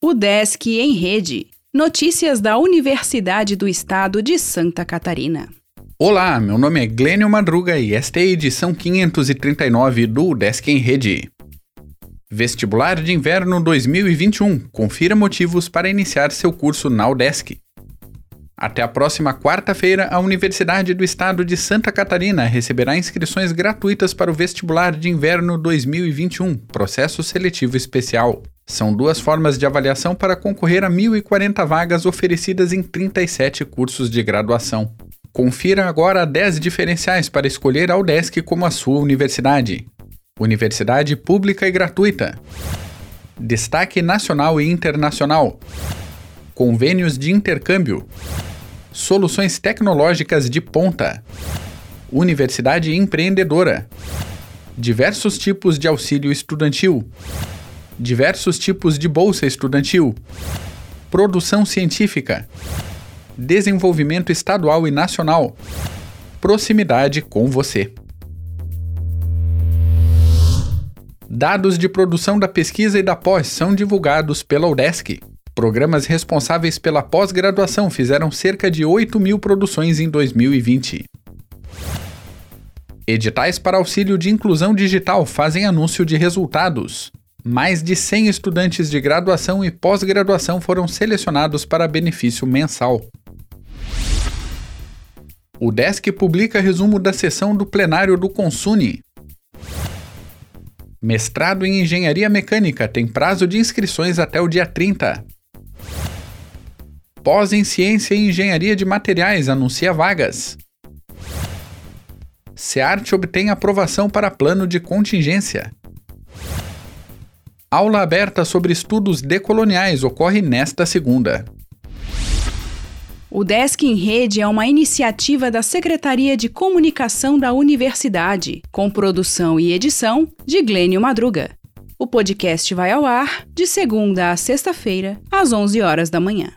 O Desk em Rede. Notícias da Universidade do Estado de Santa Catarina. Olá, meu nome é Glênio Madruga e esta é a edição 539 do Desk em Rede. Vestibular de Inverno 2021. Confira motivos para iniciar seu curso na UDESC. Até a próxima quarta-feira, a Universidade do Estado de Santa Catarina receberá inscrições gratuitas para o Vestibular de Inverno 2021, processo seletivo especial. São duas formas de avaliação para concorrer a 1.040 vagas oferecidas em 37 cursos de graduação. Confira agora 10 diferenciais para escolher a UDESC como a sua universidade. Universidade pública e gratuita. Destaque nacional e internacional. Convênios de intercâmbio Soluções tecnológicas de ponta. Universidade empreendedora. Diversos tipos de auxílio estudantil. Diversos tipos de bolsa estudantil. Produção científica. Desenvolvimento estadual e nacional. Proximidade com você. Dados de produção da pesquisa e da pós são divulgados pela UDESC. Programas responsáveis pela pós-graduação fizeram cerca de 8 mil produções em 2020. Editais para auxílio de inclusão digital fazem anúncio de resultados. Mais de 100 estudantes de graduação e pós-graduação foram selecionados para benefício mensal. O Desk publica resumo da sessão do plenário do Consune. Mestrado em Engenharia Mecânica tem prazo de inscrições até o dia 30. Pós em Ciência e Engenharia de Materiais anuncia vagas. SEART obtém aprovação para plano de contingência. Aula aberta sobre estudos decoloniais ocorre nesta segunda. O Desk em Rede é uma iniciativa da Secretaria de Comunicação da Universidade, com produção e edição de Glênio Madruga. O podcast vai ao ar de segunda a sexta-feira, às 11 horas da manhã.